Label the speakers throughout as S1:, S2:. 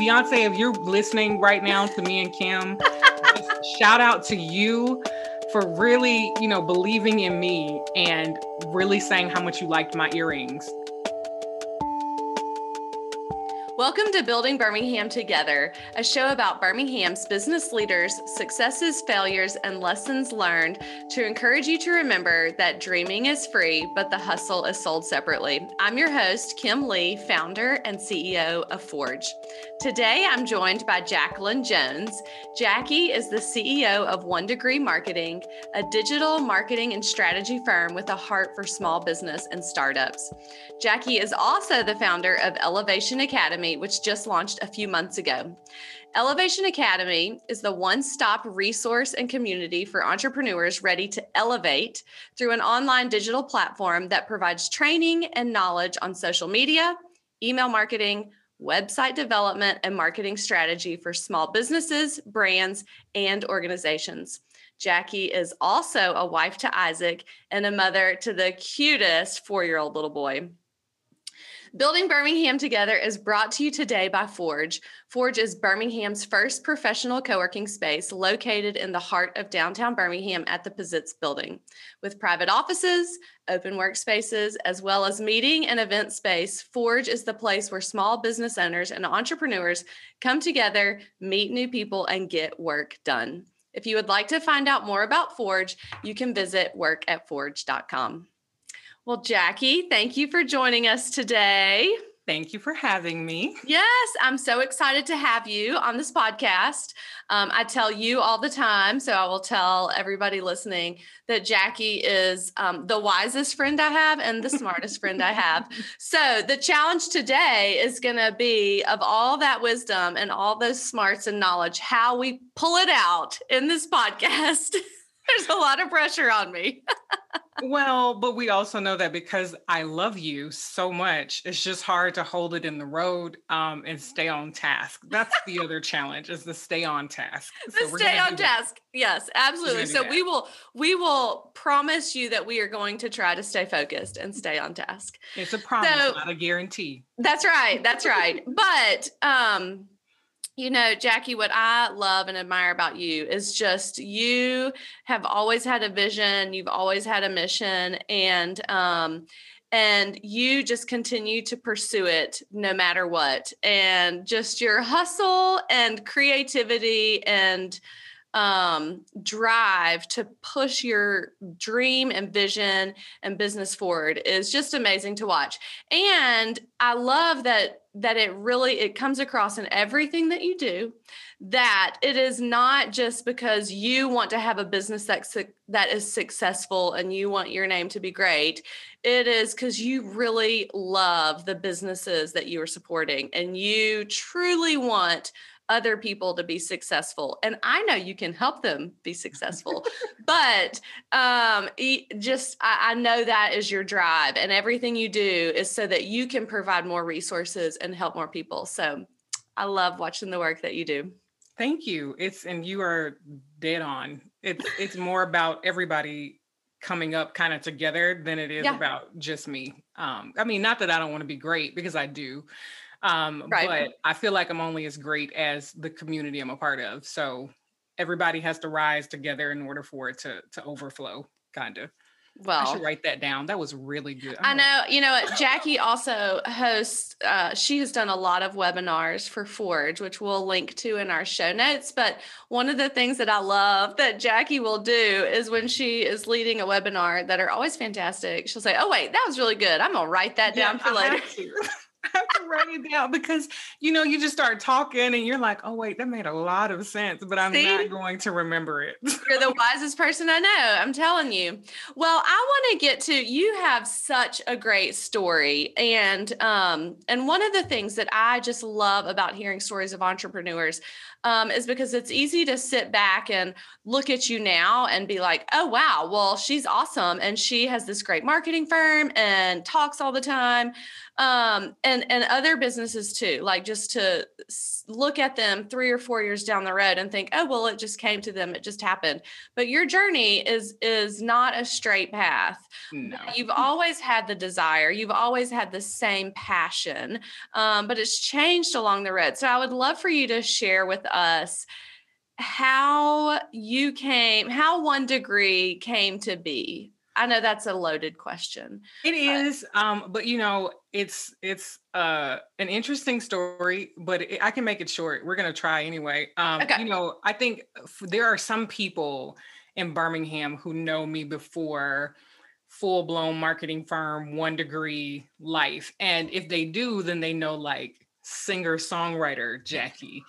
S1: Beyonce, if you're listening right now to me and Kim, shout out to you for really, you know, believing in me and really saying how much you liked my earrings.
S2: Welcome to Building Birmingham Together, a show about Birmingham's business leaders, successes, failures, and lessons learned to encourage you to remember that dreaming is free, but the hustle is sold separately. I'm your host, Kim Lee, founder and CEO of Forge. Today, I'm joined by Jacqueline Jones. Jackie is the CEO of One Degree Marketing, a digital marketing and strategy firm with a heart for small business and startups. Jackie is also the founder of Elevation Academy which just launched a few months ago. Elevation Academy is the one stop resource and community for entrepreneurs ready to elevate through an online digital platform that provides training and knowledge on social media, email marketing, website development, and marketing strategy for small businesses, brands, and organizations. Jackie is also a wife to Isaac and a mother to the cutest four year old little boy. Building Birmingham Together is brought to you today by Forge. Forge is Birmingham's first professional co working space located in the heart of downtown Birmingham at the Pizitz building. With private offices, open workspaces, as well as meeting and event space, Forge is the place where small business owners and entrepreneurs come together, meet new people, and get work done. If you would like to find out more about Forge, you can visit workatforge.com. Well, Jackie, thank you for joining us today.
S1: Thank you for having me.
S2: Yes, I'm so excited to have you on this podcast. Um, I tell you all the time, so I will tell everybody listening that Jackie is um, the wisest friend I have and the smartest friend I have. So, the challenge today is going to be of all that wisdom and all those smarts and knowledge, how we pull it out in this podcast. There's a lot of pressure on me.
S1: well, but we also know that because I love you so much, it's just hard to hold it in the road um, and stay on task. That's the other challenge is to stay on task.
S2: So stay on task. Yes, absolutely. So we will we will promise you that we are going to try to stay focused and stay on task.
S1: It's a promise, so, not a guarantee.
S2: That's right. That's right. but um you know, Jackie, what I love and admire about you is just you have always had a vision, you've always had a mission, and um, and you just continue to pursue it no matter what. And just your hustle and creativity and um, drive to push your dream and vision and business forward is just amazing to watch. And I love that that it really it comes across in everything that you do that it is not just because you want to have a business that that is successful and you want your name to be great. It is cuz you really love the businesses that you are supporting and you truly want other people to be successful and i know you can help them be successful but um, just I, I know that is your drive and everything you do is so that you can provide more resources and help more people so i love watching the work that you do
S1: thank you it's and you are dead on it's it's more about everybody coming up kind of together than it is yeah. about just me um i mean not that i don't want to be great because i do um, right. But I feel like I'm only as great as the community I'm a part of. So everybody has to rise together in order for it to to overflow, kind of. Well, I should write that down. That was really good.
S2: i know. You know, Jackie also hosts. Uh, she has done a lot of webinars for Forge, which we'll link to in our show notes. But one of the things that I love that Jackie will do is when she is leading a webinar that are always fantastic. She'll say, "Oh wait, that was really good. I'm gonna write that down yeah, for later."
S1: have to write it down because you know you just start talking and you're like, oh wait, that made a lot of sense, but I'm See? not going to remember it.
S2: you're the wisest person I know. I'm telling you. Well, I want to get to you have such a great story, and um, and one of the things that I just love about hearing stories of entrepreneurs um, is because it's easy to sit back and look at you now and be like, oh, wow, well, she's awesome. And she has this great marketing firm and talks all the time. Um, and and other businesses too. Like just to look at them three or four years down the road and think, oh well, it just came to them, it just happened. But your journey is is not a straight path. No. You've always had the desire. You've always had the same passion, um, but it's changed along the road. So I would love for you to share with us how you came, how one degree came to be. I know that's a loaded question.
S1: It is, um, but you know, it's it's uh, an interesting story, but it, I can make it short. We're gonna try anyway. Um, okay. You know, I think there are some people in Birmingham who know me before full blown marketing firm, one degree life, and if they do, then they know like singer songwriter Jackie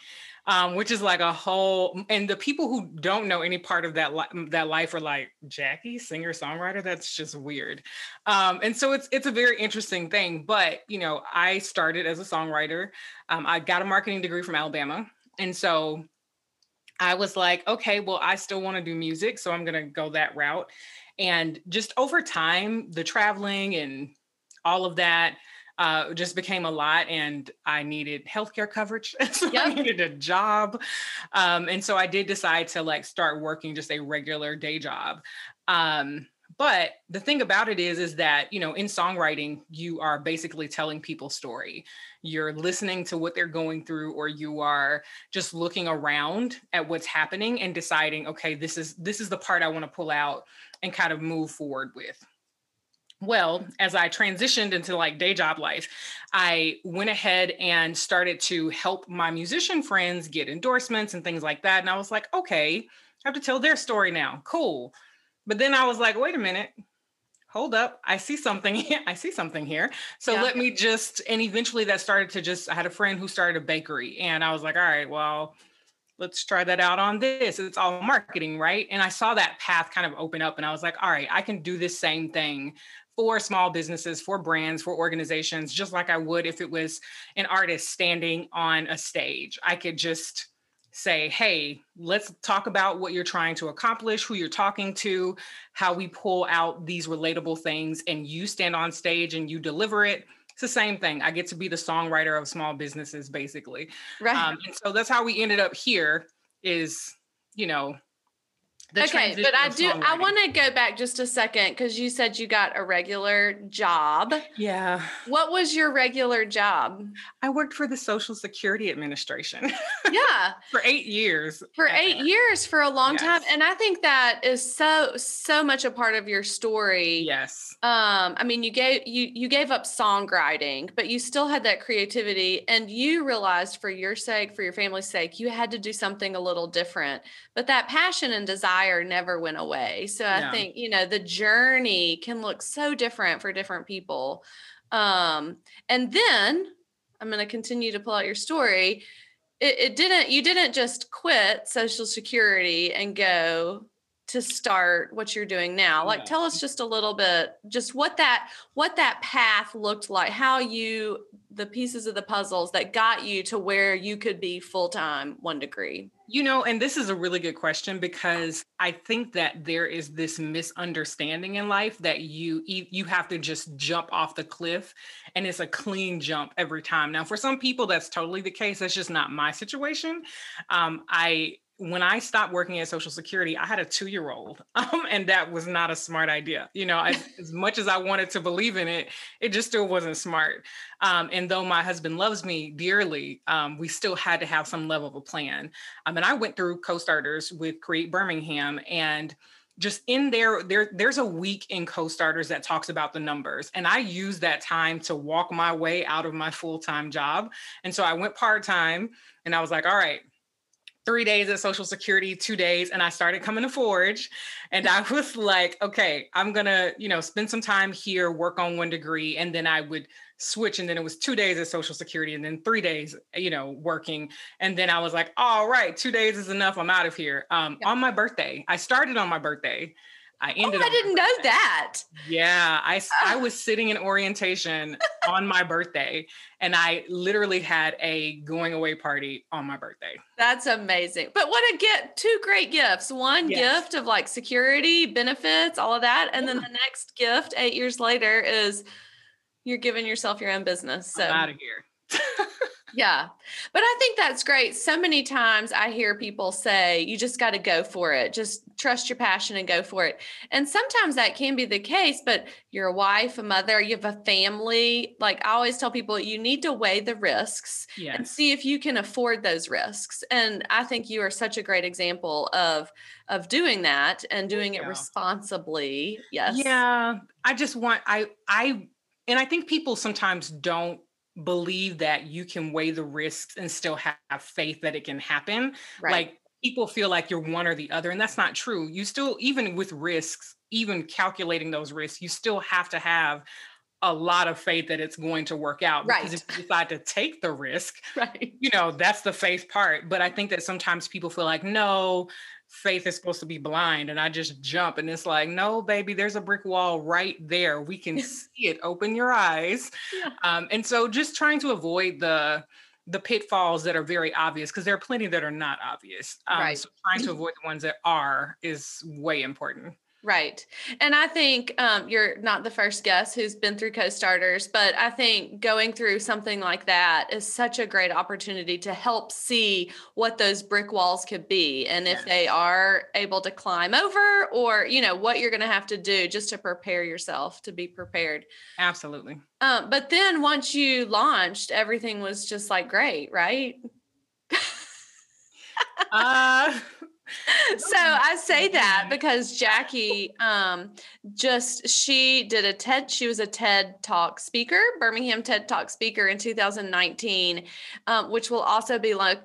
S1: um, which is like a whole. And the people who don't know any part of that li- that life are like Jackie, singer songwriter. That's just weird. Um, and so it's it's a very interesting thing. But you know, I started as a songwriter. Um, I got a marketing degree from Alabama, and so I was like, okay, well, I still want to do music, so I'm gonna go that route. And just over time, the traveling and all of that uh, just became a lot and I needed healthcare coverage. so yep. I needed a job. Um, and so I did decide to like start working just a regular day job. Um, but the thing about it is, is that, you know, in songwriting, you are basically telling people's story. You're listening to what they're going through, or you are just looking around at what's happening and deciding, okay, this is this is the part I want to pull out and kind of move forward with well, as I transitioned into like day job life, I went ahead and started to help my musician friends get endorsements and things like that. And I was like, okay, I have to tell their story now. Cool. But then I was like, wait a minute. Hold up. I see something. I see something here. So yeah. let me just, and eventually that started to just, I had a friend who started a bakery and I was like, all right, well, let's try that out on this. It's all marketing, right? And I saw that path kind of open up and I was like, all right, I can do this same thing for small businesses, for brands, for organizations, just like I would if it was an artist standing on a stage. I could just say, hey, let's talk about what you're trying to accomplish, who you're talking to, how we pull out these relatable things, and you stand on stage and you deliver it. It's the same thing. I get to be the songwriter of small businesses, basically. Right. Um, and so that's how we ended up here. Is you know
S2: okay, but I do. I want to go back just a second because you said you got a regular job.
S1: Yeah.
S2: What was your regular job?
S1: I worked for the Social Security Administration.
S2: Yeah.
S1: for eight years.
S2: For eight years, for a long yes. time, and I think that is so so much a part of your story.
S1: Yes.
S2: Um, I mean, you gave you you gave up songwriting, but you still had that creativity, and you realized for your sake, for your family's sake, you had to do something a little different. But that passion and desire desire never went away. So I yeah. think, you know, the journey can look so different for different people. Um, and then I'm going to continue to pull out your story. It, it didn't, you didn't just quit Social Security and go to start what you're doing now. Like yeah. tell us just a little bit just what that what that path looked like how you the pieces of the puzzles that got you to where you could be full-time one degree.
S1: You know and this is a really good question because i think that there is this misunderstanding in life that you you have to just jump off the cliff and it's a clean jump every time. Now for some people that's totally the case. That's just not my situation. Um, i when I stopped working at Social Security, I had a two year old, um, and that was not a smart idea. You know, as, as, much as I wanted to believe in it, it just still wasn't smart. Um, and though my husband loves me dearly, um, we still had to have some level of a plan. I mean, I went through co starters with Create Birmingham and just in there, there there's a week in co-starters that talks about the numbers and i use that time to walk my way out of my full-time job and so i went part-time and i was like all right three days at Social Security, two days, and I started coming to Forge. And I was like, okay, I'm gonna, you know, spend some time here, work on one degree, and then I would switch. And then it was two days at Social Security, and then three days, you know, working. And then I was like, all right, two days is enough. I'm out of here. Um, yeah. On my birthday, I started on my birthday. I
S2: oh, ended. Oh, I didn't know that.
S1: Yeah, I I was sitting in orientation on my birthday, and I literally had a going away party on my birthday.
S2: That's amazing. But what a gift! Two great gifts. One yes. gift of like security, benefits, all of that, and yeah. then the next gift eight years later is You're giving yourself your own business. So
S1: out of here.
S2: Yeah. But I think that's great. So many times I hear people say, you just got to go for it. Just trust your passion and go for it. And sometimes that can be the case, but you're a wife, a mother, you have a family. Like I always tell people, you need to weigh the risks yes. and see if you can afford those risks. And I think you are such a great example of of doing that and doing it responsibly. Yes.
S1: Yeah. I just want I I and I think people sometimes don't believe that you can weigh the risks and still have faith that it can happen. Right. Like people feel like you're one or the other, and that's not true. You still, even with risks, even calculating those risks, you still have to have a lot of faith that it's going to work out. Right. Because if you decide to take the risk, right. you know, that's the faith part. But I think that sometimes people feel like, no, faith is supposed to be blind and I just jump and it's like, no, baby, there's a brick wall right there. We can see it. Open your eyes. Yeah. Um, and so just trying to avoid the the pitfalls that are very obvious because there are plenty that are not obvious. Um, right. So trying to avoid the ones that are is way important.
S2: Right. And I think um, you're not the first guest who's been through co starters, but I think going through something like that is such a great opportunity to help see what those brick walls could be and if they are able to climb over or, you know, what you're going to have to do just to prepare yourself to be prepared.
S1: Absolutely.
S2: Um, but then once you launched, everything was just like great, right? uh, so I say that because Jackie um, just she did a TED she was a TED Talk speaker Birmingham TED Talk speaker in 2019 um, which will also be like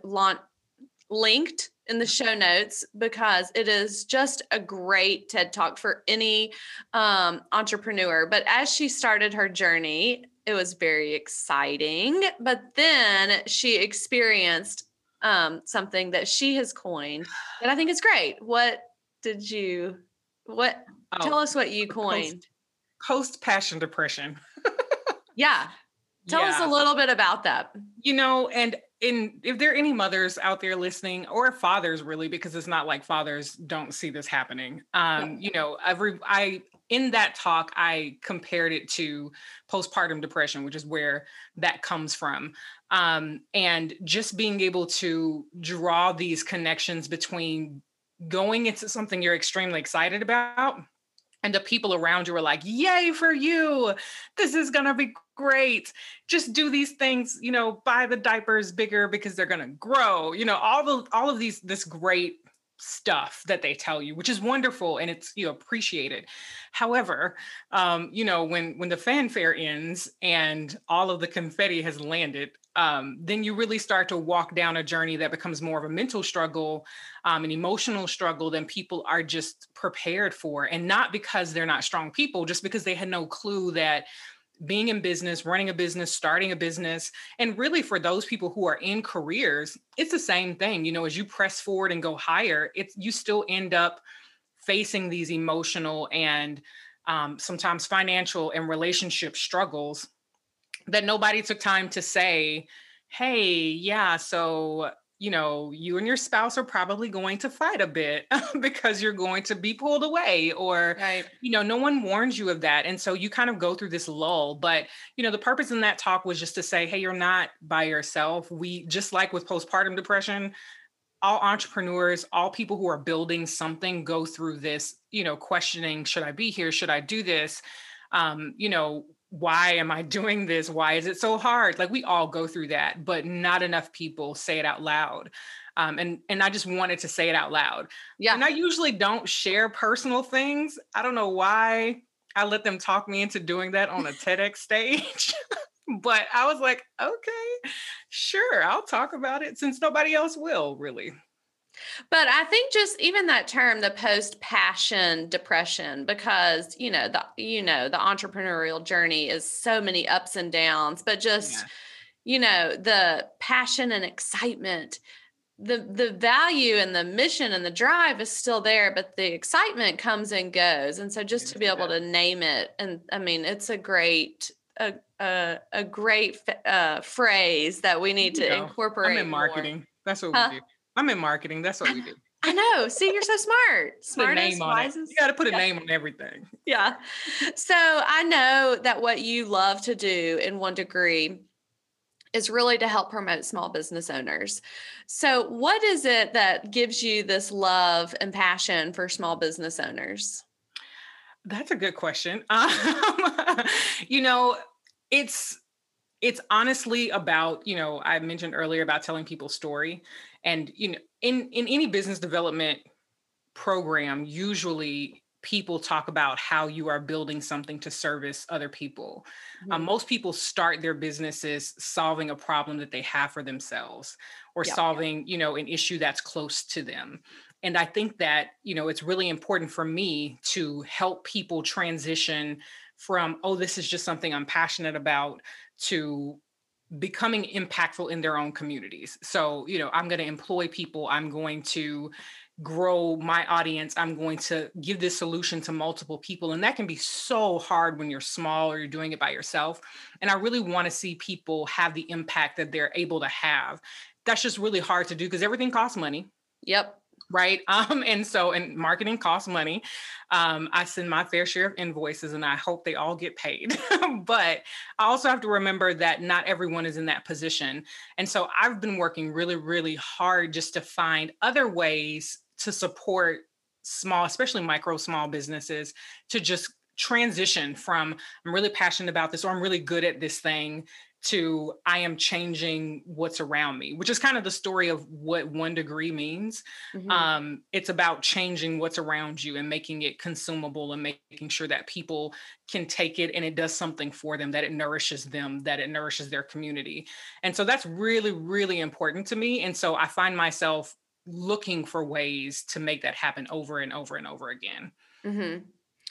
S2: linked in the show notes because it is just a great TED Talk for any um, entrepreneur. But as she started her journey it was very exciting. But then she experienced um, something that she has coined that I think is great. What did you, what, oh, tell us what you coined.
S1: Post passion depression.
S2: yeah. Tell yeah. us a little bit about that.
S1: You know, and in if there are any mothers out there listening or fathers really because it's not like fathers don't see this happening um you know every i in that talk i compared it to postpartum depression which is where that comes from. Um and just being able to draw these connections between going into something you're extremely excited about and the people around you are like yay for you! This is going to be great! Just do these things you know buy the diapers bigger because they're going to grow. You know all the all of these this great stuff that they tell you which is wonderful and it's you know appreciated however um you know when when the fanfare ends and all of the confetti has landed um, then you really start to walk down a journey that becomes more of a mental struggle, um, an emotional struggle than people are just prepared for. And not because they're not strong people, just because they had no clue that being in business, running a business, starting a business, and really for those people who are in careers, it's the same thing. You know, as you press forward and go higher, it's you still end up facing these emotional and um, sometimes financial and relationship struggles that nobody took time to say, hey, yeah, so you know, you and your spouse are probably going to fight a bit because you're going to be pulled away or right. you know, no one warns you of that. And so you kind of go through this lull, but you know, the purpose in that talk was just to say, hey, you're not by yourself. We just like with postpartum depression, all entrepreneurs, all people who are building something go through this, you know, questioning, should I be here? Should I do this? Um, you know, why am I doing this? Why is it so hard? Like we all go through that, but not enough people say it out loud. Um, and and I just wanted to say it out loud. Yeah. And I usually don't share personal things. I don't know why I let them talk me into doing that on a TEDx stage. but I was like, okay, sure, I'll talk about it since nobody else will really.
S2: But I think just even that term, the post passion depression, because you know the you know the entrepreneurial journey is so many ups and downs, but just yeah. you know the passion and excitement, the the value and the mission and the drive is still there, but the excitement comes and goes, and so just to be able to name it, and I mean it's a great a a, a great uh, phrase that we need to incorporate.
S1: I'm in marketing. More. That's what huh? we do. I'm in marketing. That's what we do.
S2: I know. See, you're so smart.
S1: Smart name on it. You got to put a yeah. name on everything.
S2: Yeah. So I know that what you love to do in one degree is really to help promote small business owners. So, what is it that gives you this love and passion for small business owners?
S1: That's a good question. Um, you know, it's it's honestly about you know i mentioned earlier about telling people's story and you know in in any business development program usually people talk about how you are building something to service other people. Um, mm-hmm. Um, most people start their businesses solving a problem that they have for themselves or yeah, solving, yeah. you know, an issue that's close to them. And I think that, you know, it's really important for me to help people transition from, oh, this is just something I'm passionate about to becoming impactful in their own communities. So, you know, I'm going to employ people, I'm going to grow my audience i'm going to give this solution to multiple people and that can be so hard when you're small or you're doing it by yourself and i really want to see people have the impact that they're able to have. That's just really hard to do because everything costs money.
S2: Yep
S1: right? Um and so and marketing costs money. Um i send my fair share of invoices and i hope they all get paid. But i also have to remember that not everyone is in that position. And so i've been working really really hard just to find other ways to support small, especially micro small businesses to just transition from I'm really passionate about this or I'm really good at this thing to I am changing what's around me, which is kind of the story of what one degree means. Mm-hmm. Um, it's about changing what's around you and making it consumable and making sure that people can take it and it does something for them, that it nourishes them, that it nourishes their community. And so that's really, really important to me. And so I find myself looking for ways to make that happen over and over and over again.
S2: Mm-hmm.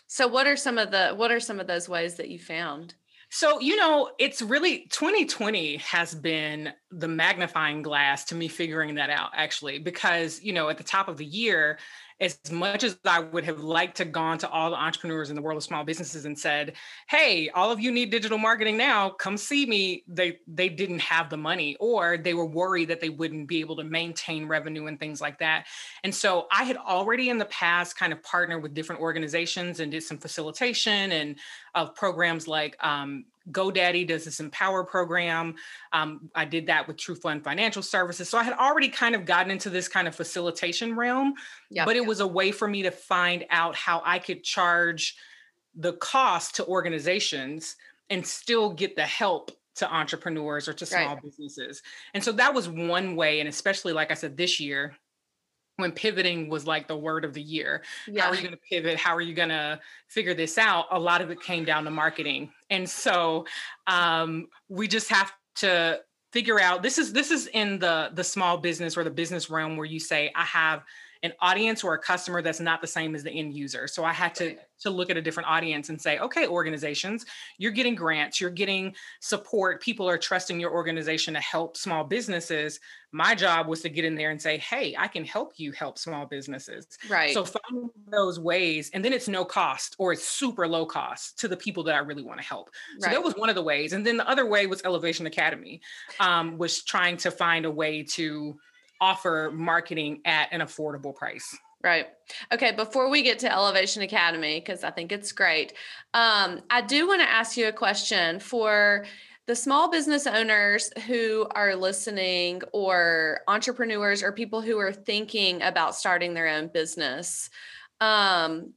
S2: So what are some of the what are some of those ways that you found?
S1: So, you know, it's really 2020 has been the magnifying glass to me figuring that out actually because, you know, at the top of the year, as much as I would have liked to gone to all the entrepreneurs in the world of small businesses and said, "Hey, all of you need digital marketing now. Come see me." They they didn't have the money or they were worried that they wouldn't be able to maintain revenue and things like that. And so I had already in the past kind of partnered with different organizations and did some facilitation and of programs like um, GoDaddy does this Empower program. Um, I did that with TruFund Financial Services. So I had already kind of gotten into this kind of facilitation realm, yep, but it yep. was a way for me to find out how I could charge the cost to organizations and still get the help to entrepreneurs or to small right. businesses. And so that was one way. And especially, like I said, this year, when pivoting was like the word of the year. Yeah. How are you going to pivot? How are you going to figure this out? A lot of it came down to marketing. And so um, we just have to figure out this is this is in the the small business or the business realm where you say I have an audience or a customer that's not the same as the end user. So I had to to look at a different audience and say, okay, organizations, you're getting grants, you're getting support, people are trusting your organization to help small businesses. My job was to get in there and say, hey, I can help you help small businesses.
S2: Right.
S1: So find those ways, and then it's no cost or it's super low cost to the people that I really want to help. So right. that was one of the ways. And then the other way was Elevation Academy, um, was trying to find a way to offer marketing at an affordable price.
S2: Right. Okay. Before we get to Elevation Academy, because I think it's great, um, I do want to ask you a question for the small business owners who are listening, or entrepreneurs, or people who are thinking about starting their own business. Um,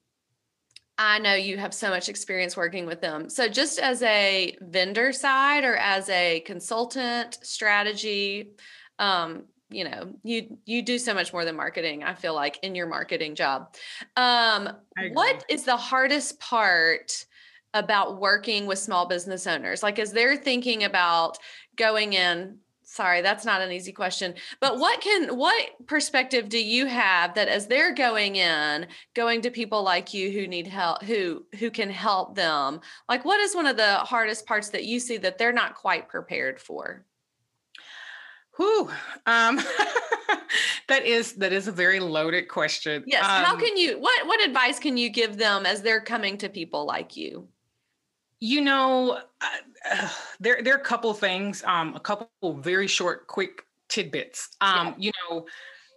S2: I know you have so much experience working with them. So, just as a vendor side or as a consultant, strategy, um, you know you you do so much more than marketing i feel like in your marketing job. Um what is the hardest part about working with small business owners? Like as they're thinking about going in sorry that's not an easy question but what can what perspective do you have that as they're going in going to people like you who need help who who can help them like what is one of the hardest parts that you see that they're not quite prepared for
S1: Whew. Um, that is that is a very loaded question.
S2: Yes. Um, How can you what what advice can you give them as they're coming to people like you?
S1: You know, uh, there there are a couple things, um, a couple very short, quick tidbits. Um, yeah. You know,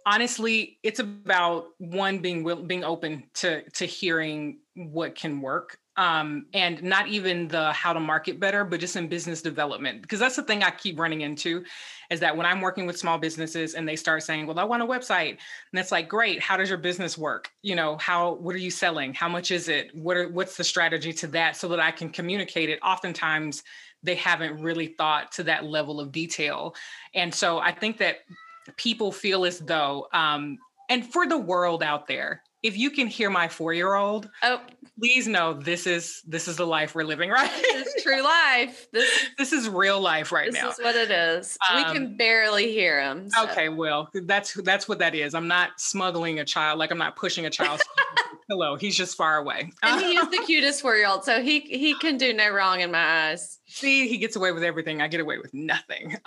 S1: honestly it's about one being will, being open to to hearing what can work um, and not even the how to market better, but just in business development. Because that's the thing I keep running into is that when I'm working with small businesses and they start saying, Well, I want a website, and it's like, great, how does your business work? You know, how what are you selling? How much is it? What are what's the strategy to that so that I can communicate it? Oftentimes they haven't really thought to that level of detail. And so I think that people feel as though um, and for the world out there if you can hear my four-year-old oh. please know this is this is the life we're living right?
S2: This is true life.
S1: This this is real life right
S2: this
S1: now.
S2: this is what it is. Um, we can um, barely hear him
S1: so. okay well that's that's what that is. I'm not smuggling a child like i'm not pushing a child Hello, he's just far away.
S2: And he is the cutest four year old, so he he can do no wrong in my eyes.
S1: See, he gets away with everything. I get away with nothing.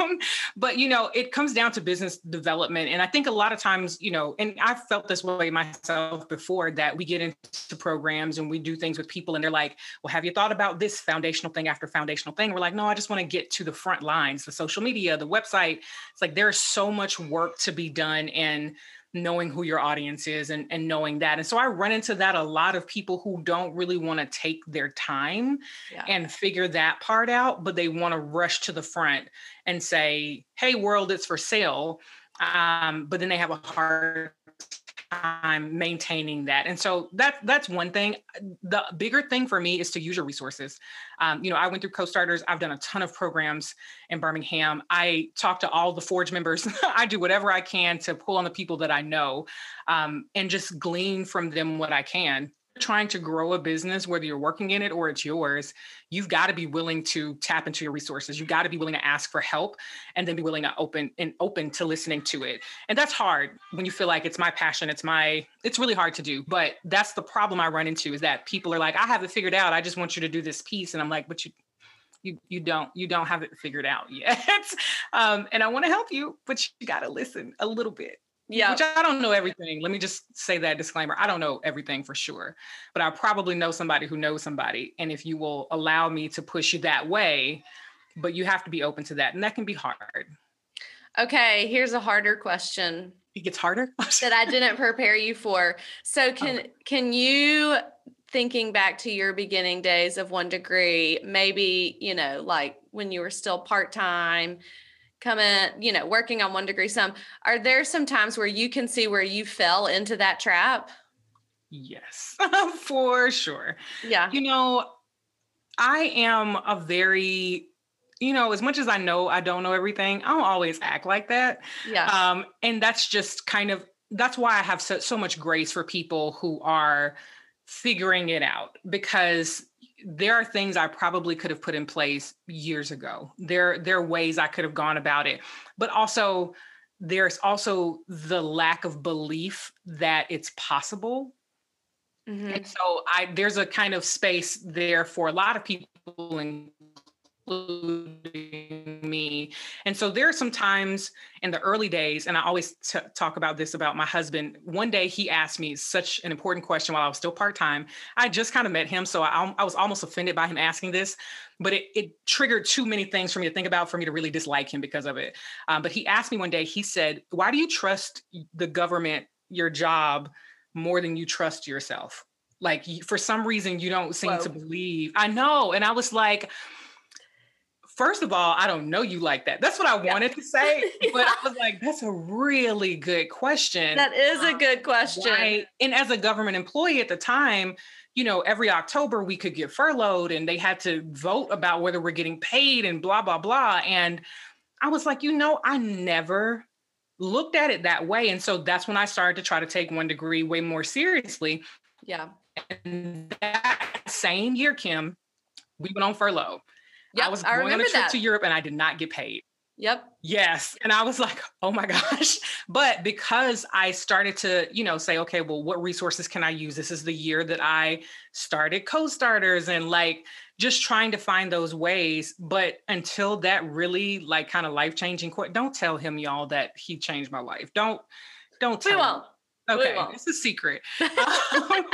S1: Um, but you know, it comes down to business development, and I think a lot of times, you know, and I've felt this way myself before that we get into programs and we do things with people, and they're like, "Well, have you thought about this foundational thing after foundational thing?" We're like, "No, I just want to get to the front lines, the social media, the website." It's like there's so much work to be done, and knowing who your audience is and, and knowing that. And so I run into that a lot of people who don't really want to take their time yeah. and figure that part out, but they want to rush to the front and say, hey, world, it's for sale. Um, but then they have a hard time maintaining that. And so that's that's one thing. The bigger thing for me is to use your resources. Um, you know, I went through co-starters. I've done a ton of programs in Birmingham. I talk to all the Forge members. I do whatever I can to pull on the people that I know um, and just glean from them what I can trying to grow a business, whether you're working in it or it's yours, you've got to be willing to tap into your resources. You've got to be willing to ask for help and then be willing to open and open to listening to it. And that's hard when you feel like it's my passion, it's my, it's really hard to do. But that's the problem I run into is that people are like, I have it figured out. I just want you to do this piece. And I'm like, but you, you you don't you don't have it figured out yet um, and i want to help you but you got to listen a little bit yeah. Which I don't know everything. Let me just say that disclaimer. I don't know everything for sure, but I probably know somebody who knows somebody. And if you will allow me to push you that way, but you have to be open to that. And that can be hard.
S2: Okay. Here's a harder question.
S1: It gets harder
S2: that I didn't prepare you for. So oh. can okay. can you thinking back to your beginning days of one degree, maybe, you know, like when you were still part-time, coming, you know, working on one degree some. Are there some times where you can see where you fell into that trap?
S1: Yes, for sure.
S2: Yeah.
S1: You know, I am a very you know, as much as I know I don't know everything, I don't always act like that.
S2: Yeah.
S1: Um, and that's just kind of that's why I have so, so much grace for people who are figuring it out because there are things I probably could have put in place years ago. There, there are ways I could have gone about it, but also there's also the lack of belief that it's possible. Mm-hmm. And so I there's a kind of space there for a lot of people, including me. And so there are some times in the early days, and I always t- talk about this about my husband. One day he asked me such an important question while I was still part time. I just kind of met him, so I, I, was almost offended by him asking this, but it, it, triggered too many things for me to think about for me to really dislike him because of it. Um, but he asked me one day, he said, Why do you trust the government, your job, more than you trust yourself? Like for some reason, you don't seem Whoa. to believe. I know. And I was like, first of all, I don't know you like that. That's what I yeah. wanted to say. yeah. But I was like, that's a really good question.
S2: That is a um, good question. Why?
S1: And as a government employee at the time, you know, every October we could get furloughed and they had to vote about whether we're getting paid and blah, blah, blah. And I was like, you know, I never looked at it that way. And so that's when I started to try to take one degree way more seriously.
S2: Yeah.
S1: And that same year, Kim, we went on furlough.
S2: Yep,
S1: I was going I on a trip that. to Europe and I did not get paid.
S2: Yep.
S1: Yes. And I was like, oh my gosh. But because I started to, you know, say, okay, well, what resources can I use? This is the year that I started co-starters and like just trying to find those ways. But until that really like kind of life-changing, quote, don't tell him y'all that he changed my life. Don't, don't tell
S2: we won't.
S1: Him. Okay. We won't. It's a secret. Um,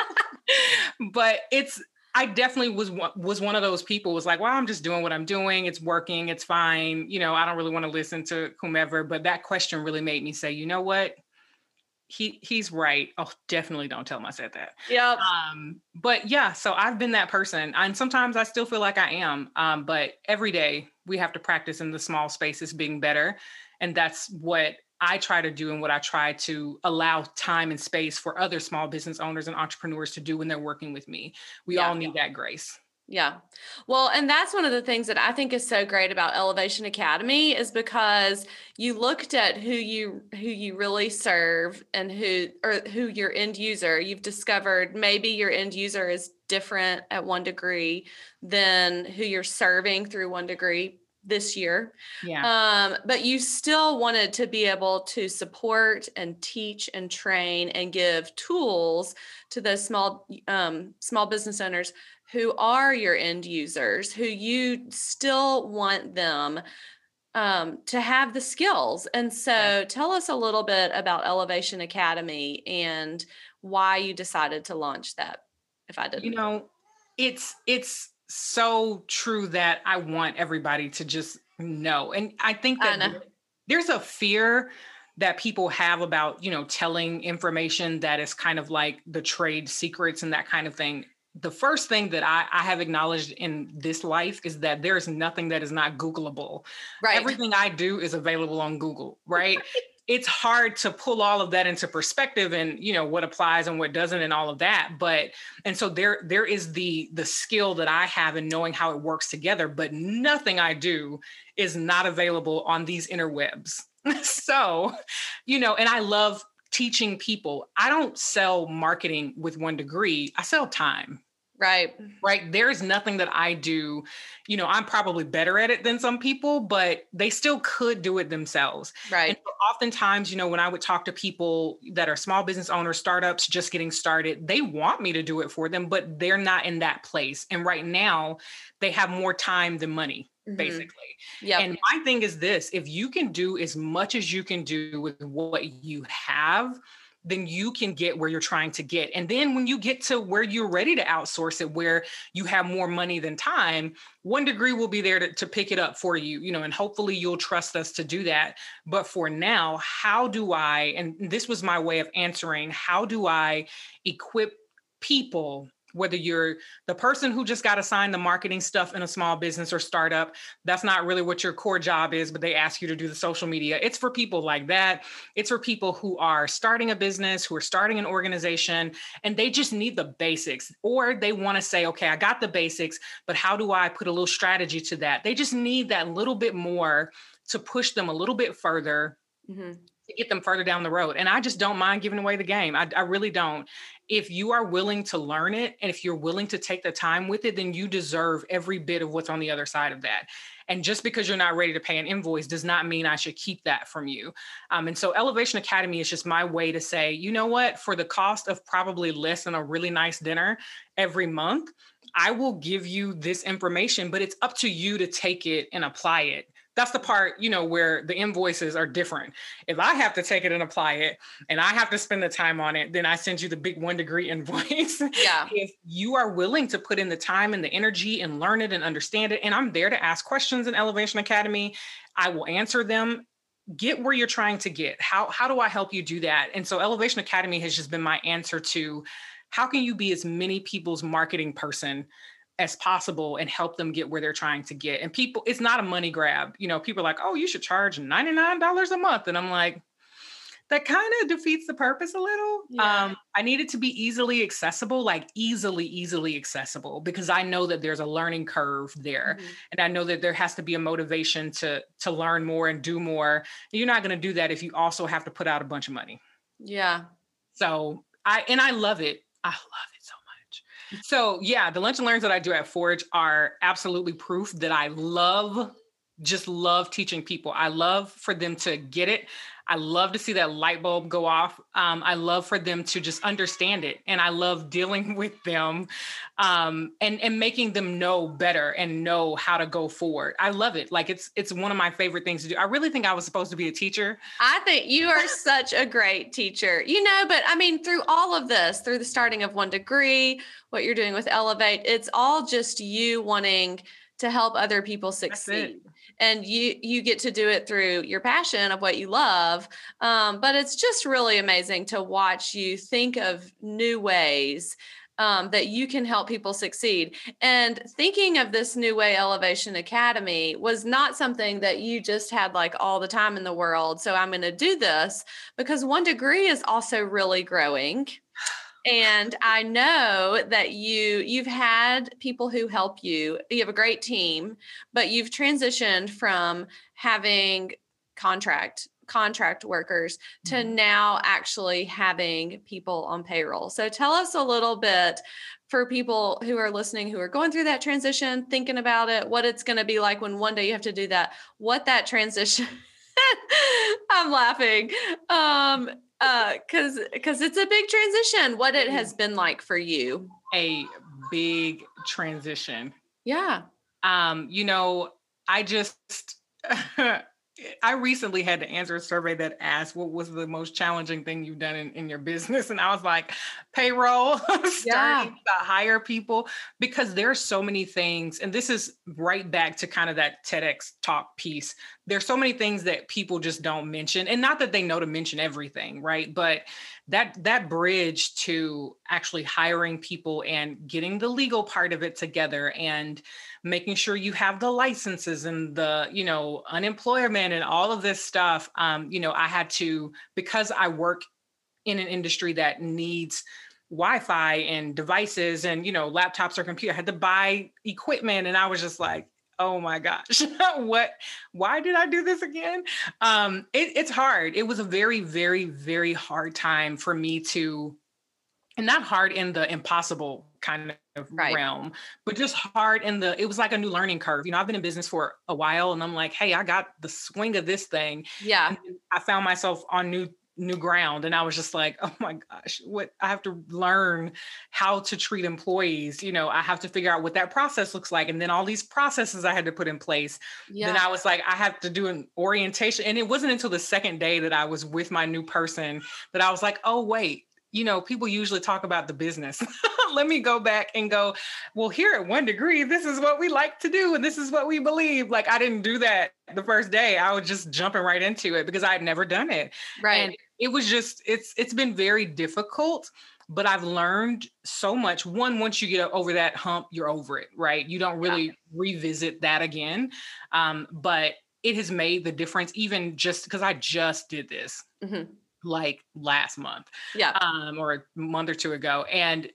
S1: but it's I definitely was was one of those people was like, well, I'm just doing what I'm doing. It's working. It's fine. You know, I don't really want to listen to whomever. But that question really made me say, you know what? He he's right. Oh, definitely don't tell him I said that.
S2: Yeah.
S1: Um, but yeah, so I've been that person. And sometimes I still feel like I am. Um, but every day we have to practice in the small spaces being better. And that's what I try to do and what I try to allow time and space for other small business owners and entrepreneurs to do when they're working with me. We yeah. all need that grace.
S2: Yeah. Well, and that's one of the things that I think is so great about Elevation Academy is because you looked at who you who you really serve and who or who your end user. You've discovered maybe your end user is different at one degree than who you're serving through one degree this year.
S1: Yeah.
S2: Um, but you still wanted to be able to support and teach and train and give tools to those small um, small business owners who are your end users, who you still want them um, to have the skills. And so, yeah. tell us a little bit about Elevation Academy and why you decided to launch that. If I didn't,
S1: you know, it's it's so true that I want everybody to just know. And I think that there's a fear that people have about, you know, telling information that is kind of like the trade secrets and that kind of thing. The first thing that I, I have acknowledged in this life is that there's nothing that is not Googleable.
S2: Right.
S1: Everything I do is available on Google, right? it's hard to pull all of that into perspective and you know what applies and what doesn't and all of that but and so there there is the the skill that i have in knowing how it works together but nothing i do is not available on these interwebs. So you know and i love teaching people. I don't sell marketing with one degree. I sell time
S2: Right.
S1: Right. There is nothing that I do. You know, I'm probably better at it than some people, but they still could do it themselves.
S2: Right.
S1: And so oftentimes, you know, when I would talk to people that are small business owners, startups just getting started, they want me to do it for them, but they're not in that place. And right now, they have more time than money. Mm-hmm. Basically.
S2: Yeah.
S1: And my thing is this if you can do as much as you can do with what you have, then you can get where you're trying to get. And then when you get to where you're ready to outsource it, where you have more money than time, one degree will be there to, to pick it up for you, you know, and hopefully you'll trust us to do that. But for now, how do I, and this was my way of answering, how do I equip people whether you're the person who just got assigned the marketing stuff in a small business or startup, that's not really what your core job is, but they ask you to do the social media. It's for people like that. It's for people who are starting a business, who are starting an organization, and they just need the basics, or they want to say, okay, I got the basics, but how do I put a little strategy to that? They just need that little bit more to push them a little bit further. Mm-hmm to get them further down the road. And I just don't mind giving away the game. I, I, really don't if you are willing to learn it and if you're willing to take the time with it, then you deserve every bit of what's on the other side of that. And just because you're not ready to pay an invoice does not mean I should keep that from you. Um, and so Elevation Academy is just my way to say, you know what, for the cost of probably less than a really nice dinner every month, I will give you this information, but it's up to you to take it and apply it that's the part you know where the invoices are different. If i have to take it and apply it and i have to spend the time on it then i send you the big one degree invoice.
S2: Yeah.
S1: If you are willing to put in the time and the energy and learn it and understand it and i'm there to ask questions in elevation academy i will answer them. Get where you're trying to get. How how do i help you do that? And so elevation academy has just been my answer to how can you be as many people's marketing person as possible and help them get where they're trying to get. And people, it's not a money grab. You know, people are like, oh, you should charge $99 a month. And I'm like, that kind of defeats the purpose a little. Yeah. Um, I need it to be easily accessible, like easily, easily accessible, because I know that there's a learning curve there. Mm-hmm. And I know that there has to be a motivation to to learn more and do more. You're not going to do that if you also have to put out a bunch of money.
S2: Yeah.
S1: So I and I love it. I love it so yeah, the lunch and learns that I do at Forge are absolutely proof that I love just love teaching people. I love for them to get it. I love to see that light bulb go off. Um, I love for them to just understand it. And I love dealing with them um, and, and making them know better and know how to go forward. I love it. Like it's it's one of my favorite things to do. I really think I was supposed to be a teacher.
S2: I think you are such a great teacher. You know, but I mean, through all of this, through the starting of one degree, what you're doing with Elevate, it's all just you wanting to help other people succeed and you you get to do it through your passion of what you love um, but it's just really amazing to watch you think of new ways um, that you can help people succeed. And thinking of this New Way Elevation Academy was not something that you just had like all the time in the world. So I'm going to do this because one degree is also really growing and i know that you you've had people who help you. You have a great team but you've transitioned from having contract contract workers to mm-hmm. now actually having people on payroll. So tell us a little bit for people who are listening who are going through that transition thinking about it what it's going to be like when one day you have to do that what that transition i'm laughing. Um uh because because it's a big transition what it has been like for you.
S1: A big transition.
S2: Yeah.
S1: Um you know i just I recently had to answer a survey that asked what was the most challenging thing you've done in, in your business. And I was like, payroll, starting yeah. to hire people, because there are so many things. And this is right back to kind of that TEDx talk piece. There's so many things that people just don't mention. And not that they know to mention everything, right? But that that bridge to actually hiring people and getting the legal part of it together and making sure you have the licenses and the you know unemployment and all of this stuff um, you know i had to because i work in an industry that needs wi-fi and devices and you know laptops or computer i had to buy equipment and i was just like oh my gosh what why did i do this again? Um it, it's hard. It was a very very very hard time for me to and not hard in the impossible kind of right. realm but just hard in the it was like a new learning curve you know i've been in business for a while and i'm like hey i got the swing of this thing
S2: yeah
S1: i found myself on new new ground and i was just like oh my gosh what i have to learn how to treat employees you know i have to figure out what that process looks like and then all these processes i had to put in place yeah. then i was like i have to do an orientation and it wasn't until the second day that i was with my new person that i was like oh wait you know, people usually talk about the business. Let me go back and go, well, here at one degree, this is what we like to do and this is what we believe. Like I didn't do that the first day. I was just jumping right into it because I had never done it.
S2: Right.
S1: And it was just, it's it's been very difficult, but I've learned so much. One, once you get over that hump, you're over it, right? You don't really yeah. revisit that again. Um, but it has made the difference, even just because I just did this. Mm-hmm like last month.
S2: Yeah.
S1: Um, or a month or two ago. And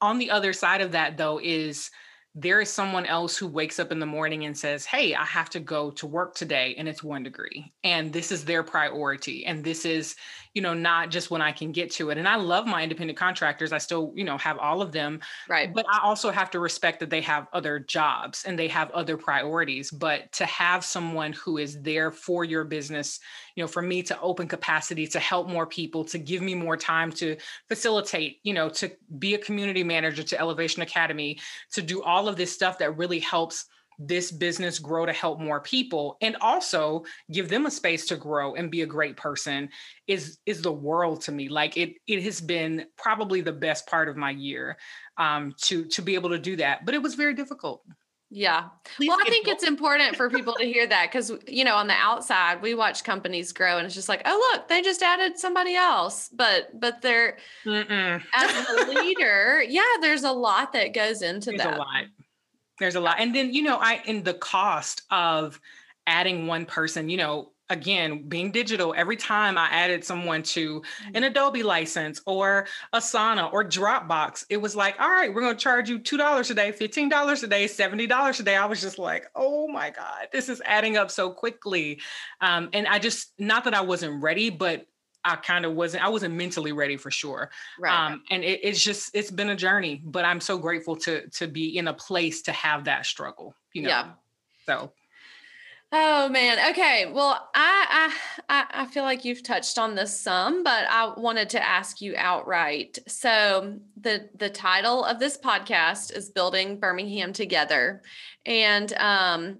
S1: on the other side of that though is there is someone else who wakes up in the morning and says, Hey, I have to go to work today, and it's one degree. And this is their priority. And this is, you know, not just when I can get to it. And I love my independent contractors. I still, you know, have all of them.
S2: Right.
S1: But I also have to respect that they have other jobs and they have other priorities. But to have someone who is there for your business, you know, for me to open capacity, to help more people, to give me more time to facilitate, you know, to be a community manager to Elevation Academy, to do all of this stuff that really helps this business grow to help more people and also give them a space to grow and be a great person is is the world to me like it it has been probably the best part of my year um to to be able to do that but it was very difficult
S2: yeah. Please well, I think it's important for people to hear that because, you know, on the outside, we watch companies grow and it's just like, oh, look, they just added somebody else. But, but they're, Mm-mm. as a leader, yeah, there's a lot that goes into
S1: there's
S2: that.
S1: There's a lot. And then, you know, I, in the cost of adding one person, you know, again being digital every time i added someone to an mm-hmm. adobe license or asana or dropbox it was like all right we're going to charge you $2 a day $15 a day $70 a day i was just like oh my god this is adding up so quickly um, and i just not that i wasn't ready but I kind of wasn't, I wasn't mentally ready for sure.
S2: Right. Um,
S1: and it, it's just, it's been a journey, but I'm so grateful to, to be in a place to have that struggle, you know?
S2: Yeah.
S1: So
S2: Oh man. Okay. Well, I, I I feel like you've touched on this some, but I wanted to ask you outright. So the the title of this podcast is Building Birmingham Together. And um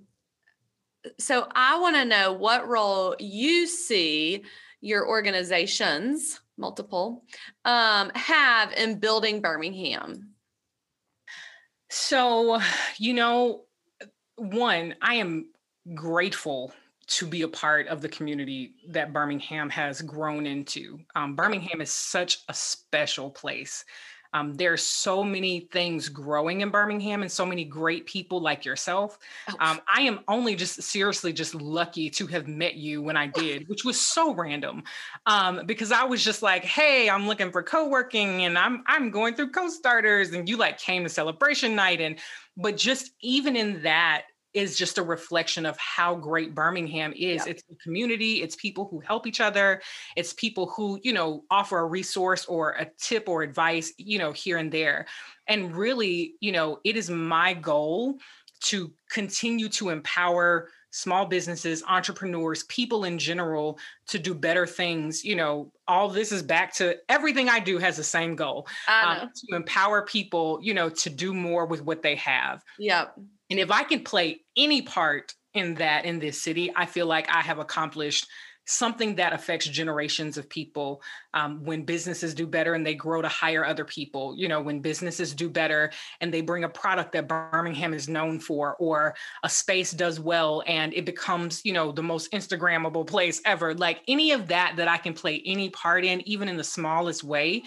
S2: so I want to know what role you see your organizations, multiple, um, have in building Birmingham.
S1: So, you know, one, I am grateful to be a part of the community that Birmingham has grown into. Um, Birmingham is such a special place. Um, there's so many things growing in Birmingham and so many great people like yourself. Um, I am only just seriously just lucky to have met you when I did, which was so random um, because I was just like, hey, I'm looking for co-working and I'm I'm going through co-starters and you like came to celebration night and but just even in that is just a reflection of how great Birmingham is. Yep. It's a community, it's people who help each other, it's people who, you know, offer a resource or a tip or advice, you know, here and there. And really, you know, it is my goal to continue to empower small businesses, entrepreneurs, people in general to do better things. You know, all this is back to everything I do has the same goal um, to empower people, you know, to do more with what they have.
S2: Yep.
S1: And if I can play any part in that in this city, I feel like I have accomplished something that affects generations of people um, when businesses do better and they grow to hire other people. You know when businesses do better and they bring a product that birmingham is known for or a space does well and it becomes you know the most instagrammable place ever. Like any of that that i can play any part in even in the smallest way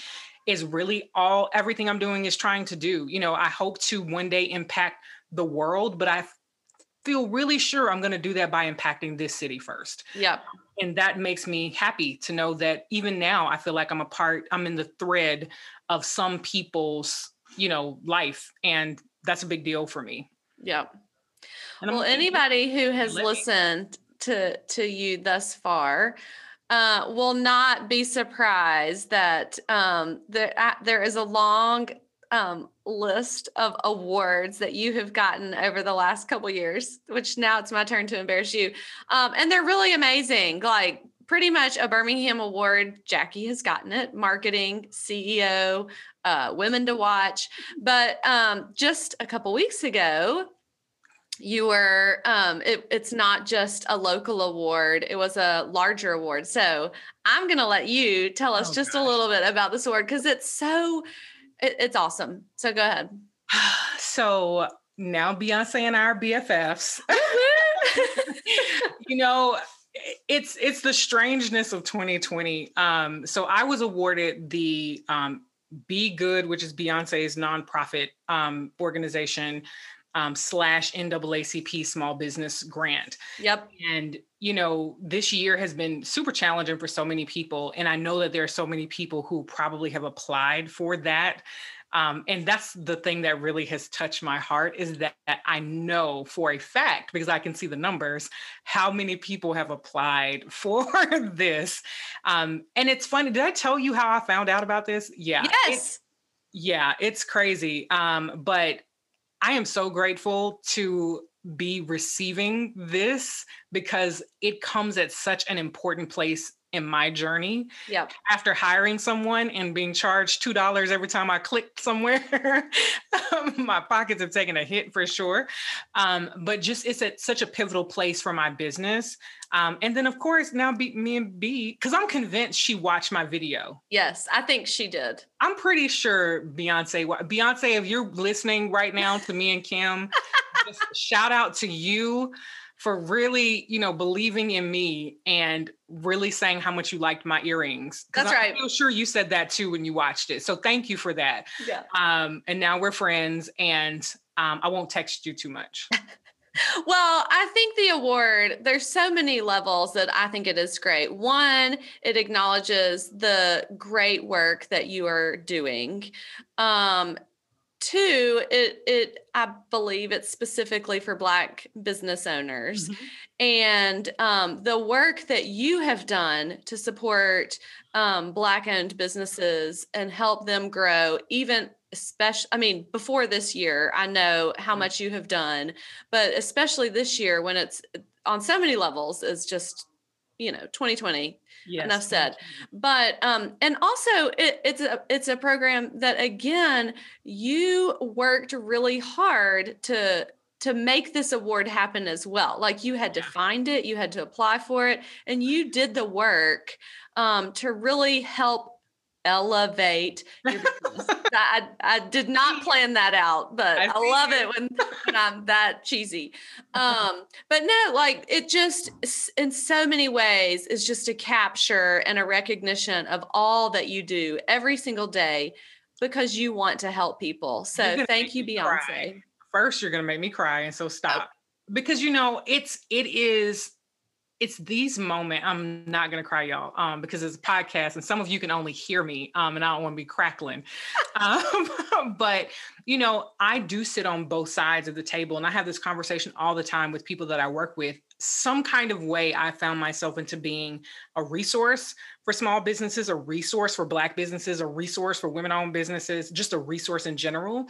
S1: is really all everything i'm doing is trying to do. You know i hope to one day impact the world, but I feel really sure I'm going to do that by impacting this city first.
S2: Yeah.
S1: And that makes me happy to know that even now I feel like I'm a part, I'm in the thread of some people's, you know, life. And that's a big deal for me.
S2: Yeah. well, anybody who has listened to to you thus far uh, will not be surprised that um, there, uh, there is a long um, list of awards that you have gotten over the last couple years, which now it's my turn to embarrass you. Um, and they're really amazing. Like pretty much a Birmingham award. Jackie has gotten it, marketing, CEO, uh, women to watch. But um, just a couple weeks ago, you were um, it, it's not just a local award it was a larger award so i'm going to let you tell us oh, just gosh. a little bit about this award because it's so it, it's awesome. So go ahead.
S1: So now Beyonce and I are BFFs. you know, it's it's the strangeness of 2020. Um, so I was awarded the um, BeyGOOD, which is Beyonce's nonprofit um, organization, um, slash NAACP Small Business Grant.
S2: Yep.
S1: And you know, this year has been super challenging for so many people, and I know that there are so many people who probably have applied for that. Um, and that's the thing that really has touched my heart is that, that I know for a fact, because I can see the numbers, how many people have applied for this. Um, and it's funny. Did I tell you how I found out about this? Yeah.
S2: Yes.
S1: yeah, it's crazy. Um, but I am so grateful to be receiving this because it comes at such an important place in my journey.
S2: Yep.
S1: After hiring someone and being charged two dollars every time I click somewhere, my pockets have taken a hit for sure. Um, but just it's at such a pivotal place for my business. Um, and then of course now be, me and B, because I'm convinced she watched my video.
S2: Yes, I think she did.
S1: I'm pretty sure Beyonce. Beyonce, if you're listening right now to me and Kim, shout out to you for really, you know, believing in me and really saying how much you liked my earrings.
S2: That's right.
S1: I'm sure you said that too when you watched it. So thank you for that.
S2: Yeah.
S1: Um, and now we're friends and um, I won't text you too much.
S2: well, I think the award, there's so many levels that I think it is great. One, it acknowledges the great work that you are doing. Um, two it it i believe it's specifically for black business owners mm-hmm. and um, the work that you have done to support um, black owned businesses and help them grow even especially i mean before this year i know how much you have done but especially this year when it's on so many levels is just you know 2020 yes. enough said. but um and also it, it's a it's a program that again you worked really hard to to make this award happen as well. Like you had to find it you had to apply for it and you did the work um, to really help elevate your business. I, I did not plan that out, but I, I love it when, when I'm that cheesy. Um, but no, like it just in so many ways is just a capture and a recognition of all that you do every single day because you want to help people. So thank you, Beyonce.
S1: Cry. First, you're gonna make me cry, and so stop. Oh. Because you know, it's it is it's these moments i'm not going to cry y'all um, because it's a podcast and some of you can only hear me um, and i don't want to be crackling. Um, but you know i do sit on both sides of the table and i have this conversation all the time with people that i work with. Some kind of way i found myself into being a resource for small businesses a resource for black businesses a resource for women owned businesses just a resource in general.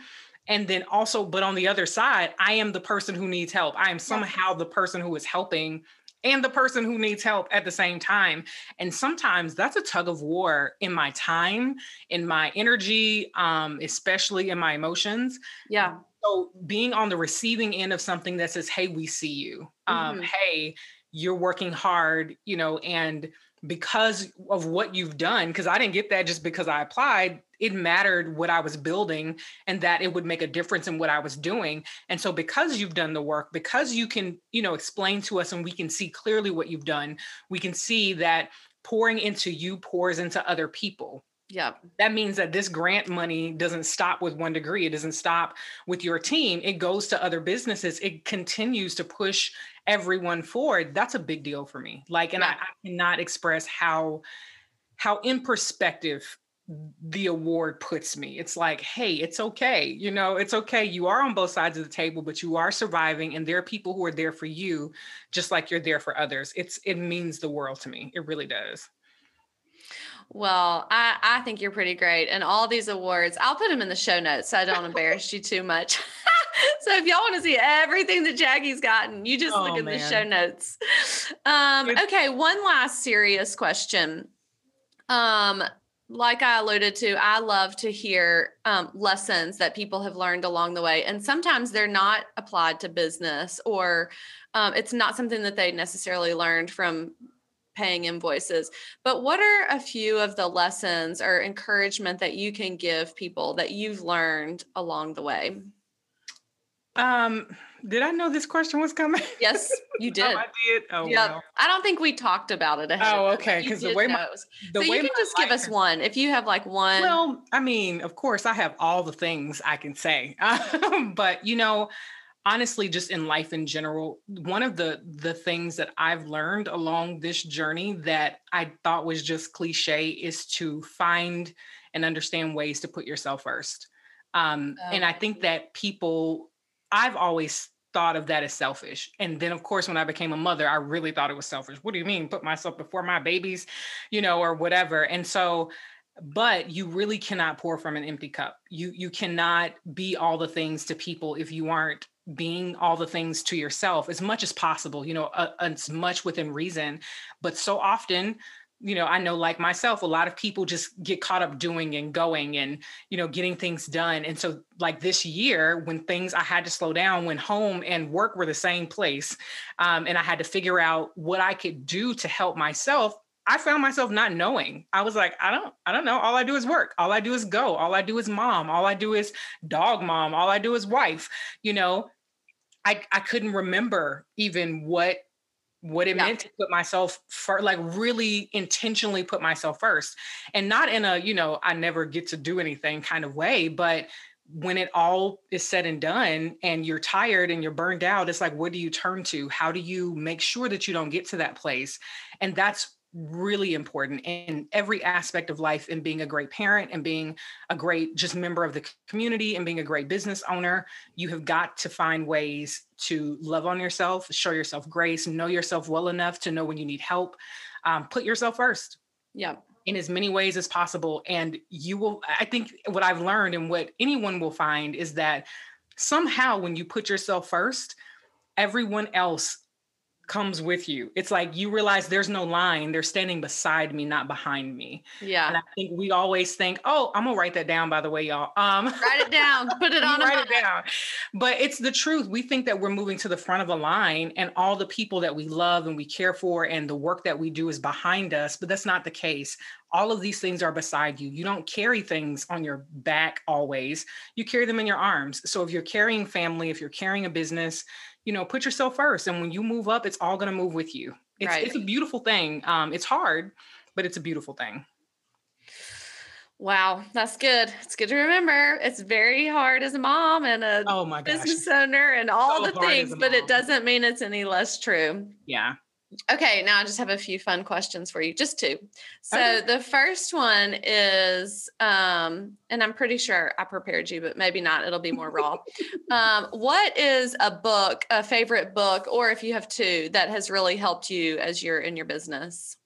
S1: And then also but on the other side i am the person who needs help. I am somehow the person who is helping and the person who needs help at the same time. And sometimes that's a tug of war in my time, in my energy, um, especially in my emotions.
S2: Yeah.
S1: So being on the receiving end of something that says, hey, we see you. Um, mm-hmm. Hey, you're working hard, you know, and because of what you've done, because I didn't get that just because I applied, it mattered what I was building and that it would make a difference in what I was doing. And so because you've done the work, because you can, you know, explain to us and we can see clearly what you've done, we can see that pouring into you pours into other people.
S2: Yeah.
S1: That means that this grant money doesn't stop with one degree. It doesn't stop with your team. It goes to other businesses. It continues to push everyone forward. That's a big deal for me. Like, and yeah. I, I cannot express how how in perspective the award puts me. It's like, hey, it's okay. You know, it's okay. You are on both sides of the table, but you are surviving and there are people who are there for you just like you're there for others. It's it means the world to me. It really does.
S2: Well, I, I think you're pretty great. And all these awards, I'll put them in the show notes so I don't embarrass you too much. so if y'all want to see everything that Jackie's gotten, you just oh, look at man. the show notes. Um, okay, one last serious question. Um, like I alluded to, I love to hear um, lessons that people have learned along the way. And sometimes they're not applied to business or um, it's not something that they necessarily learned from paying invoices. But what are a few of the lessons or encouragement that you can give people that you've learned along the way?
S1: Um, did I know this question was coming?
S2: Yes, you did. oh,
S1: I did. Oh,
S2: yeah. Wow. I don't think we talked about it.
S1: oh, okay. Because the way my
S2: the so way you can just give us is, one if you have like one.
S1: Well, I mean, of course, I have all the things I can say, but you know, honestly, just in life in general, one of the the things that I've learned along this journey that I thought was just cliche is to find and understand ways to put yourself first. Um, oh. And I think that people I've always thought of that as selfish. And then, of course, when I became a mother, I really thought it was selfish. What do you mean, put myself before my babies, you know, or whatever? And so, but you really cannot pour from an empty cup. You you cannot be all the things to people if you aren't being all the things to yourself as much as possible. You know, uh, as much within reason. But so often you know, I know like myself, a lot of people just get caught up doing and going and, you know, getting things done. And so, like this year, when things I had to slow down, when home and work were the same place, um, and I had to figure out what I could do to help myself, I found myself not knowing. I was like, I don't, I don't know. All I do is work. All I do is go. All I do is mom. All I do is dog mom. All I do is wife. You know, I, I couldn't remember even what what it yeah. meant to put myself first, like really intentionally put myself first and not in a you know i never get to do anything kind of way but when it all is said and done and you're tired and you're burned out it's like what do you turn to how do you make sure that you don't get to that place and that's really important in every aspect of life in being a great parent and being a great just member of the community and being a great business owner. You have got to find ways to love on yourself show yourself grace know yourself well enough to know when you need help. Um, put yourself first
S2: yeah.
S1: in as many ways as possible and you will i think what i've learned and what anyone will find is that somehow when you put yourself first everyone else comes with you. It's like you realize there's no line. They're standing beside me, not behind me.
S2: Yeah.
S1: And I think we always think, oh, I'm gonna write that down by the way, y'all. Um
S2: write it down, put it on
S1: write it down. But it's the truth. We think that we're moving to the front of a line and all the people that we love and we care for and the work that we do is behind us, but that's not the case. All of these things are beside you. You don't carry things on your back always. You carry them in your arms. So if you're carrying family, if you're carrying a business, you know, put yourself first. And when you move up, it's all going to move with you. It's, right. it's a beautiful thing. Um, it's hard, but it's a beautiful thing.
S2: Wow, that's good. It's good to remember. It's very hard as a mom and a
S1: oh my
S2: business owner and all so the things, but it doesn't mean it's any less true.
S1: Yeah.
S2: Okay, now I just have a few fun questions for you, just two. So okay. the first one is, um, and I'm pretty sure I prepared you, but maybe not. It'll be more raw. um, what is a book, a favorite book, or if you have two, that has really helped you as you're in your business?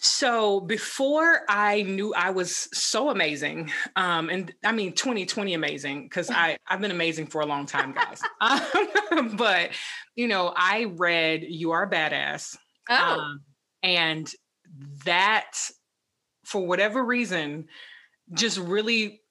S1: So before I knew I was so amazing, um, and I mean 2020 amazing because I I've been amazing for a long time, guys. um, but you know, I read "You Are a Badass,"
S2: oh. um,
S1: and that, for whatever reason, just really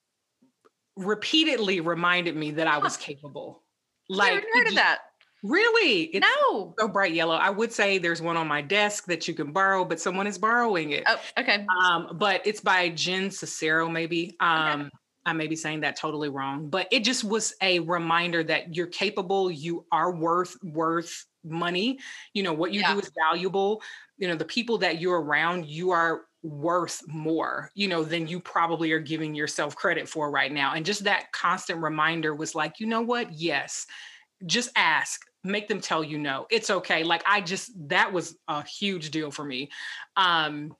S1: repeatedly reminded me that I was capable.
S2: Like, heard of that.
S1: Really?
S2: It's no.
S1: So bright yellow. I would say there's one on my desk that you can borrow, but someone is borrowing it.
S2: Oh, okay.
S1: Um, but it's by Jen Cicero, maybe. Um, okay. I may be saying that totally wrong, but it just was a reminder that you're capable, you are worth worth money. You know, what you yeah. do is valuable. You know, the people that you're around, you are worth more, you know, than you probably are giving yourself credit for right now. And just that constant reminder was like, you know what? Yes just ask make them tell you no it's okay like i just that was a huge deal for me um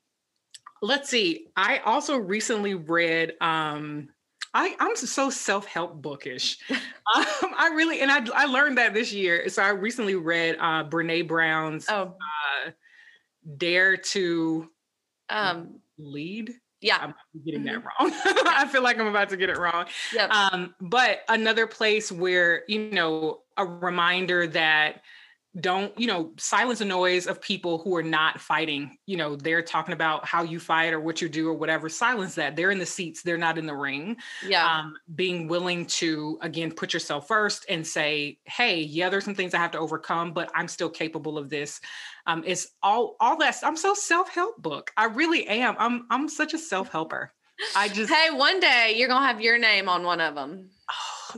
S1: let's see i also recently read um I, I'm so self-help bookish. um, I really, and I, I learned that this year. So I recently read uh, Brene Brown's
S2: oh.
S1: uh, Dare to
S2: um,
S1: Lead.
S2: Yeah.
S1: I'm getting mm-hmm. that wrong. I feel like I'm about to get it wrong.
S2: Yep.
S1: Um, but another place where, you know, a reminder that don't you know silence the noise of people who are not fighting. You know they're talking about how you fight or what you do or whatever. Silence that. They're in the seats. They're not in the ring.
S2: Yeah. Um,
S1: being willing to again put yourself first and say hey yeah there's some things i have to overcome but i'm still capable of this. Um it's all all that i'm so self-help book. I really am. I'm i'm such a self-helper. I just
S2: hey one day you're gonna have your name on one of them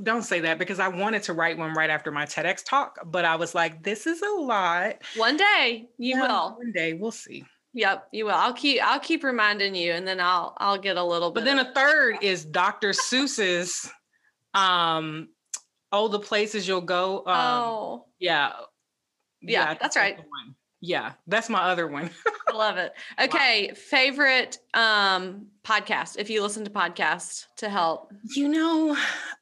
S1: don't say that because I wanted to write one right after my TEDx talk, but I was like, this is a lot.
S2: One day you yeah, will.
S1: One day we'll see.
S2: Yep, you will. I'll keep I'll keep reminding you and then I'll I'll get a little
S1: bit. But then a third is Dr. Seuss's um oh the places you'll go. Um,
S2: oh.
S1: Yeah.
S2: Yeah, yeah that's right.
S1: Yeah, that's my other one.
S2: I love it. Okay, wow. favorite um podcast if you listen to podcasts to help.
S1: You know,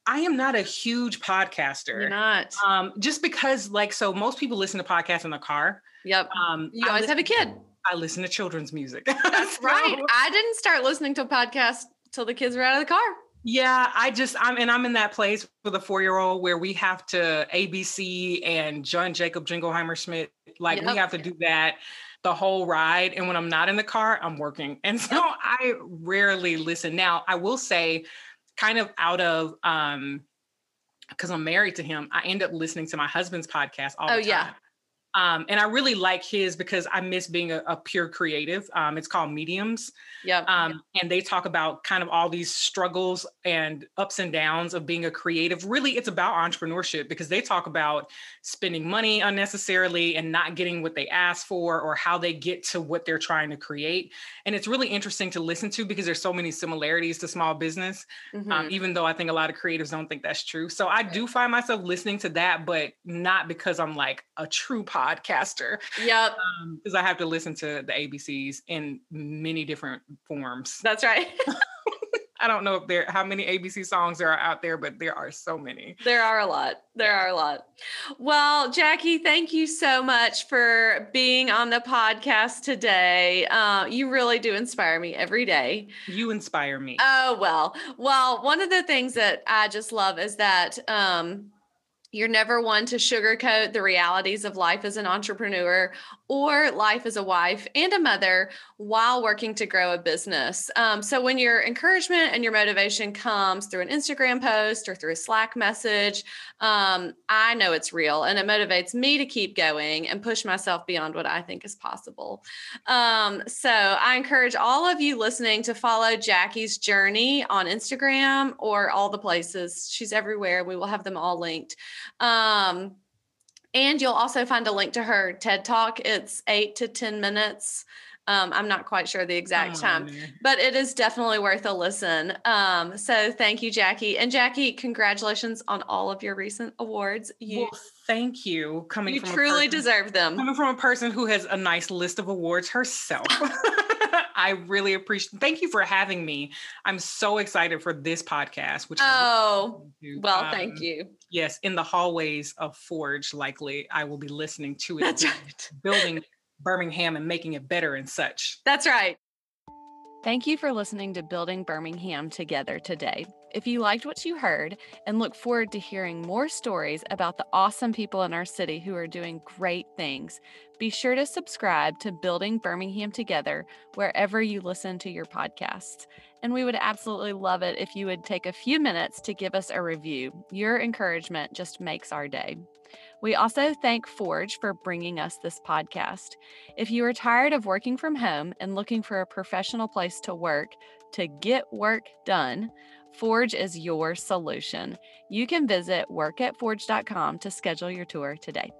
S1: I am not a huge podcaster.
S2: You're not.
S1: Um just because like so most people listen to podcasts in the car.
S2: Yep. Um you always listen, have a kid.
S1: I listen to children's music.
S2: That's so, right. I didn't start listening to a podcast till the kids were out of the car.
S1: Yeah, I just I'm and I'm in that place with a four year old where we have to ABC and John Jacob Jingleheimer Schmidt. Like yep. we have to do that the whole ride. And when I'm not in the car, I'm working. And so I rarely listen. Now I will say, kind of out of um because I'm married to him, I end up listening to my husband's podcast all oh, the time. Yeah. Um, and I really like his because I miss being a, a pure creative. Um, it's called Mediums.
S2: Yeah.
S1: Um, and they talk about kind of all these struggles and ups and downs of being a creative. Really, it's about entrepreneurship because they talk about spending money unnecessarily and not getting what they ask for or how they get to what they're trying to create. And it's really interesting to listen to because there's so many similarities to small business, um, mm-hmm. even though I think a lot of creatives don't think that's true. So I do find myself listening to that, but not because I'm like a true podcaster.
S2: Yep.
S1: Because um, I have to listen to the ABCs in many different forms.
S2: That's right.
S1: I don't know if there how many ABC songs there are out there, but there are so many.
S2: There are a lot. There are a lot. Well, Jackie, thank you so much for being on the podcast today. Uh, you really do inspire me every day.
S1: You inspire me.
S2: Oh well. Well, one of the things that I just love is that um, You're never one to sugarcoat the realities of life as an entrepreneur or life as a wife and a mother while working to grow a business. Um, so, when your encouragement and your motivation comes through an Instagram post or through a Slack message, um, I know it's real and it motivates me to keep going and push myself beyond what I think is possible. Um, so, I encourage all of you listening to follow Jackie's journey on Instagram or all the places. She's everywhere. We will have them all linked. Um, and you'll also find a link to her TED Talk. It's eight to 10 minutes. Um, I'm not quite sure the exact oh, time, man. but it is definitely worth a listen. Um, so thank you, Jackie. And Jackie, congratulations on all of your recent awards.
S1: You well, thank you. Coming
S2: you truly
S1: person,
S2: deserve them.
S1: Coming from a person who has a nice list of awards herself. I really appreciate. Thank you for having me. I'm so excited for this podcast.
S2: Which oh, well, um, thank you.
S1: Yes, in the hallways of Forge, likely I will be listening to it. That's right. Building Birmingham and making it better and such.
S2: That's right. Thank you for listening to Building Birmingham together today. If you liked what you heard and look forward to hearing more stories about the awesome people in our city who are doing great things, be sure to subscribe to Building Birmingham Together wherever you listen to your podcasts. And we would absolutely love it if you would take a few minutes to give us a review. Your encouragement just makes our day. We also thank Forge for bringing us this podcast. If you are tired of working from home and looking for a professional place to work to get work done, Forge is your solution. You can visit workatforge.com to schedule your tour today.